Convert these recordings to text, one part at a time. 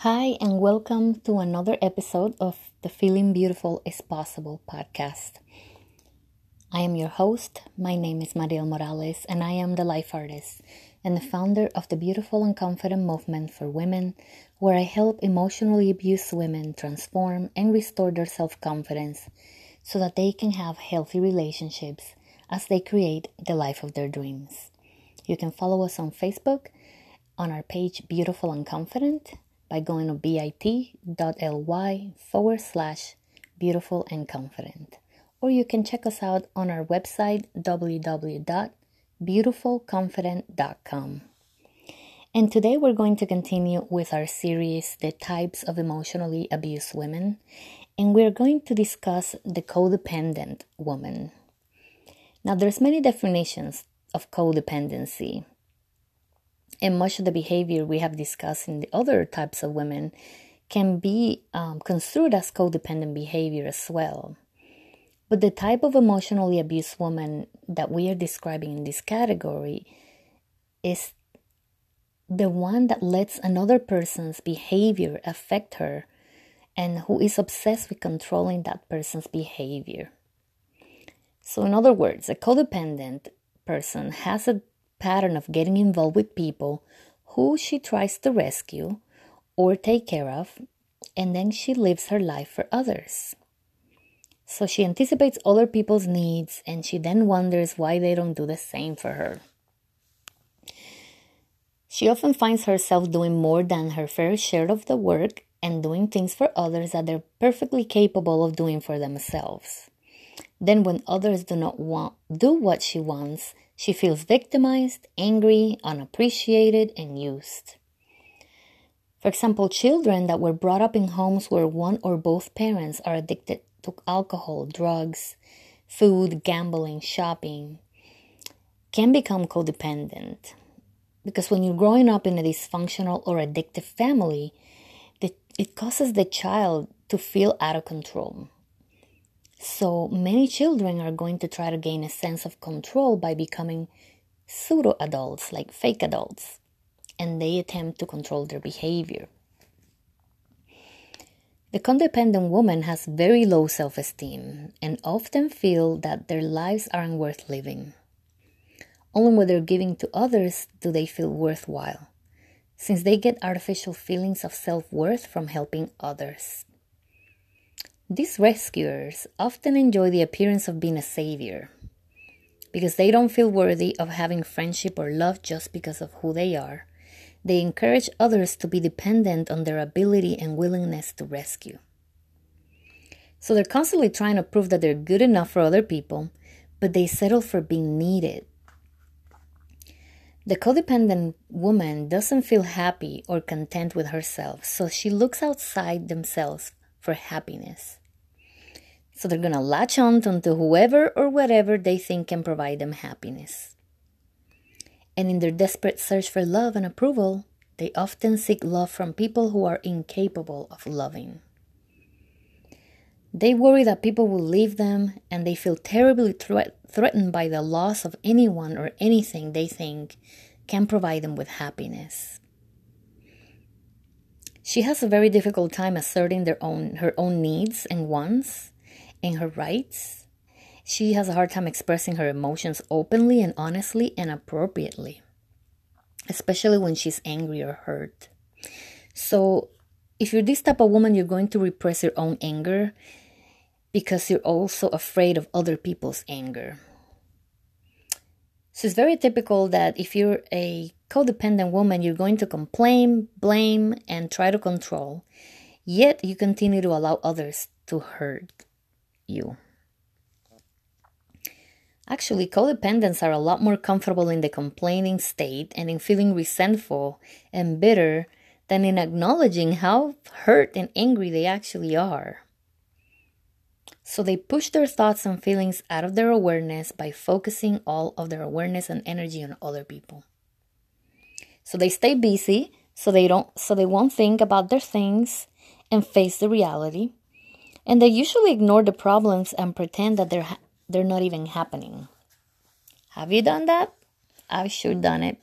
Hi, and welcome to another episode of the Feeling Beautiful is Possible podcast. I am your host. My name is Mariel Morales, and I am the life artist and the founder of the Beautiful and Confident Movement for Women, where I help emotionally abused women transform and restore their self confidence so that they can have healthy relationships as they create the life of their dreams. You can follow us on Facebook on our page Beautiful and Confident by going to bit.ly forward slash beautiful and confident. Or you can check us out on our website www.beautifulconfident.com. And today we're going to continue with our series, The Types of Emotionally Abused Women, and we're going to discuss the codependent woman. Now, there's many definitions of codependency, and much of the behavior we have discussed in the other types of women can be um, construed as codependent behavior as well. But the type of emotionally abused woman that we are describing in this category is the one that lets another person's behavior affect her and who is obsessed with controlling that person's behavior. So, in other words, a codependent person has a pattern of getting involved with people who she tries to rescue or take care of, and then she lives her life for others. So she anticipates other people's needs and she then wonders why they don't do the same for her. She often finds herself doing more than her fair share of the work and doing things for others that they're perfectly capable of doing for themselves. Then, when others do not want, do what she wants, she feels victimized, angry, unappreciated, and used. For example, children that were brought up in homes where one or both parents are addicted to alcohol, drugs, food, gambling, shopping can become codependent. Because when you're growing up in a dysfunctional or addictive family, it causes the child to feel out of control. So many children are going to try to gain a sense of control by becoming pseudo adults, like fake adults, and they attempt to control their behavior. The codependent woman has very low self esteem and often feel that their lives aren't worth living. Only when they're giving to others do they feel worthwhile, since they get artificial feelings of self worth from helping others. These rescuers often enjoy the appearance of being a savior because they don't feel worthy of having friendship or love just because of who they are. They encourage others to be dependent on their ability and willingness to rescue. So they're constantly trying to prove that they're good enough for other people, but they settle for being needed. The codependent woman doesn't feel happy or content with herself, so she looks outside themselves for happiness. So they're going to latch on to whoever or whatever they think can provide them happiness. And in their desperate search for love and approval, they often seek love from people who are incapable of loving. They worry that people will leave them and they feel terribly threat- threatened by the loss of anyone or anything they think can provide them with happiness. She has a very difficult time asserting their own her own needs and wants and her rights. She has a hard time expressing her emotions openly and honestly and appropriately, especially when she's angry or hurt. So, if you're this type of woman, you're going to repress your own anger because you're also afraid of other people's anger. So it's very typical that if you're a codependent woman, you're going to complain, blame, and try to control, yet you continue to allow others to hurt you. Actually, codependents are a lot more comfortable in the complaining state and in feeling resentful and bitter than in acknowledging how hurt and angry they actually are. So they push their thoughts and feelings out of their awareness by focusing all of their awareness and energy on other people. So they stay busy so they don't so they won't think about their things and face the reality. And they usually ignore the problems and pretend that they're they're not even happening. Have you done that? I've sure done it.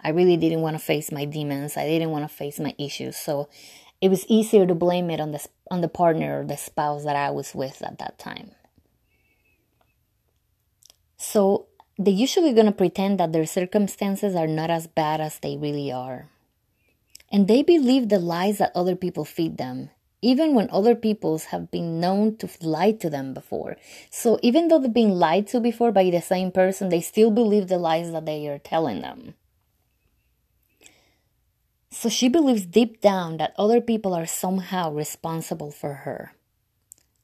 I really didn't want to face my demons. I didn't want to face my issues. So it was easier to blame it on the on the partner or the spouse that I was with at that time. So they're usually going to pretend that their circumstances are not as bad as they really are. And they believe the lies that other people feed them, even when other peoples have been known to lie to them before. So even though they've been lied to before by the same person, they still believe the lies that they are telling them. So she believes deep down that other people are somehow responsible for her.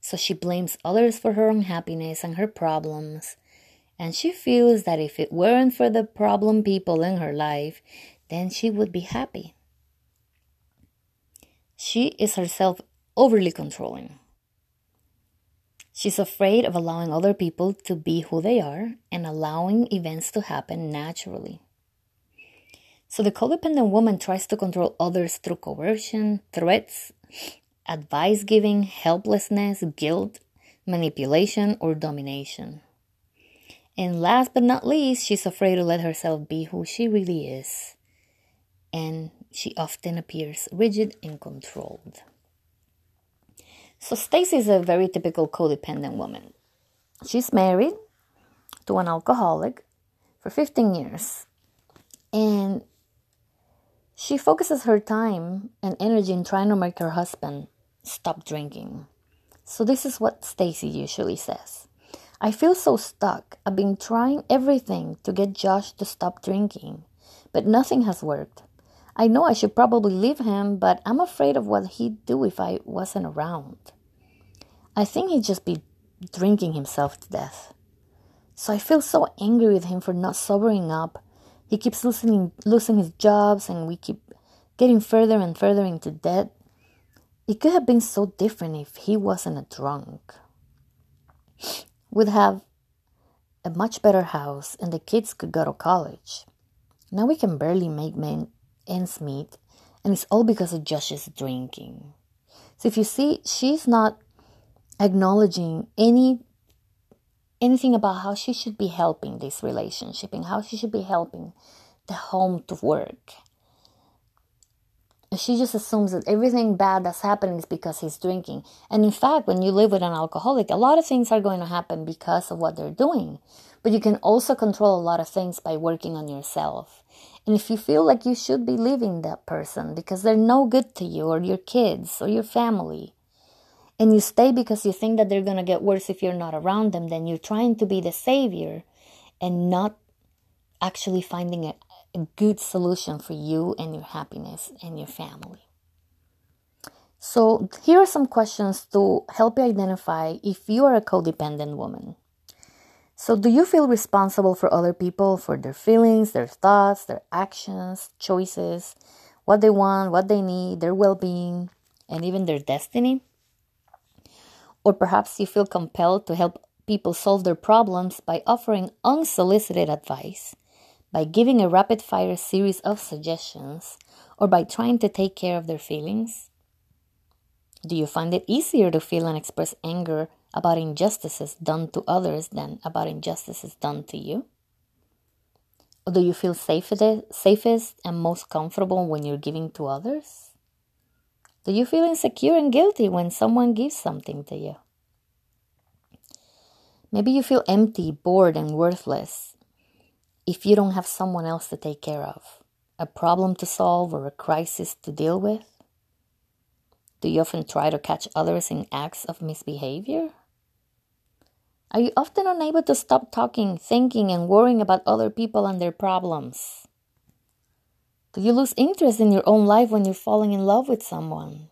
So she blames others for her unhappiness and her problems and she feels that if it weren't for the problem people in her life, then she would be happy. She is herself overly controlling. She's afraid of allowing other people to be who they are and allowing events to happen naturally. So the codependent woman tries to control others through coercion, threats, advice giving, helplessness, guilt, manipulation, or domination. And last but not least, she's afraid to let herself be who she really is. And she often appears rigid and controlled. So Stacy is a very typical codependent woman. She's married to an alcoholic for 15 years. And she focuses her time and energy in trying to make her husband stop drinking. So this is what Stacy usually says. I feel so stuck. I've been trying everything to get Josh to stop drinking, but nothing has worked. I know I should probably leave him, but I'm afraid of what he'd do if I wasn't around. I think he'd just be drinking himself to death. So I feel so angry with him for not sobering up. He keeps losing, losing his jobs, and we keep getting further and further into debt. It could have been so different if he wasn't a drunk would have a much better house and the kids could go to college. Now we can barely make men ends meet, and it's all because of Josh's drinking. So if you see, she's not acknowledging any anything about how she should be helping this relationship and how she should be helping the home to work she just assumes that everything bad that's happening is because he's drinking. And in fact, when you live with an alcoholic, a lot of things are going to happen because of what they're doing. But you can also control a lot of things by working on yourself. And if you feel like you should be leaving that person because they're no good to you or your kids or your family, and you stay because you think that they're going to get worse if you're not around them, then you're trying to be the savior and not actually finding a good solution for you and your happiness and your family. So, here are some questions to help you identify if you are a codependent woman. So, do you feel responsible for other people, for their feelings, their thoughts, their actions, choices, what they want, what they need, their well being, and even their destiny? Or perhaps you feel compelled to help people solve their problems by offering unsolicited advice by giving a rapid fire series of suggestions, or by trying to take care of their feelings? Do you find it easier to feel and express anger about injustices done to others than about injustices done to you? Or do you feel safest, safest and most comfortable when you're giving to others? Do you feel insecure and guilty when someone gives something to you? Maybe you feel empty, bored, and worthless if you don't have someone else to take care of, a problem to solve, or a crisis to deal with? Do you often try to catch others in acts of misbehavior? Are you often unable to stop talking, thinking, and worrying about other people and their problems? Do you lose interest in your own life when you're falling in love with someone?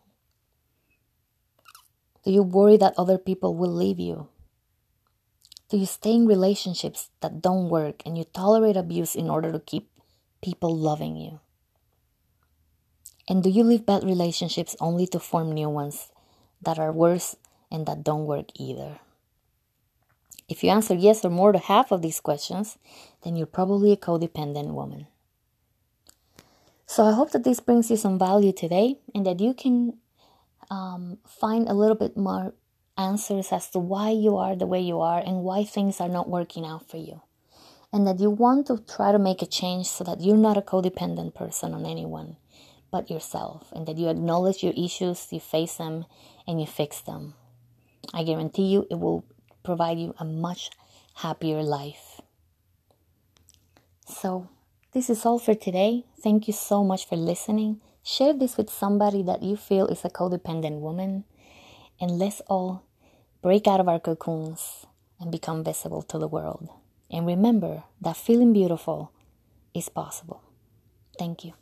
Do you worry that other people will leave you? Do you stay in relationships that don't work and you tolerate abuse in order to keep people loving you? And do you leave bad relationships only to form new ones that are worse and that don't work either? If you answer yes or more to half of these questions, then you're probably a codependent woman. So I hope that this brings you some value today and that you can um, find a little bit more answers as to why you are the way you are and why things are not working out for you. and that you want to try to make a change so that you're not a codependent person on anyone but yourself, and that you acknowledge your issues, you face them, and you fix them. I guarantee you it will provide you a much happier life. So, this is all for today. Thank you so much for listening. Share this with somebody that you feel is a codependent woman, and let's all break out of our cocoons and become visible to the world. And remember that feeling beautiful is possible. Thank you.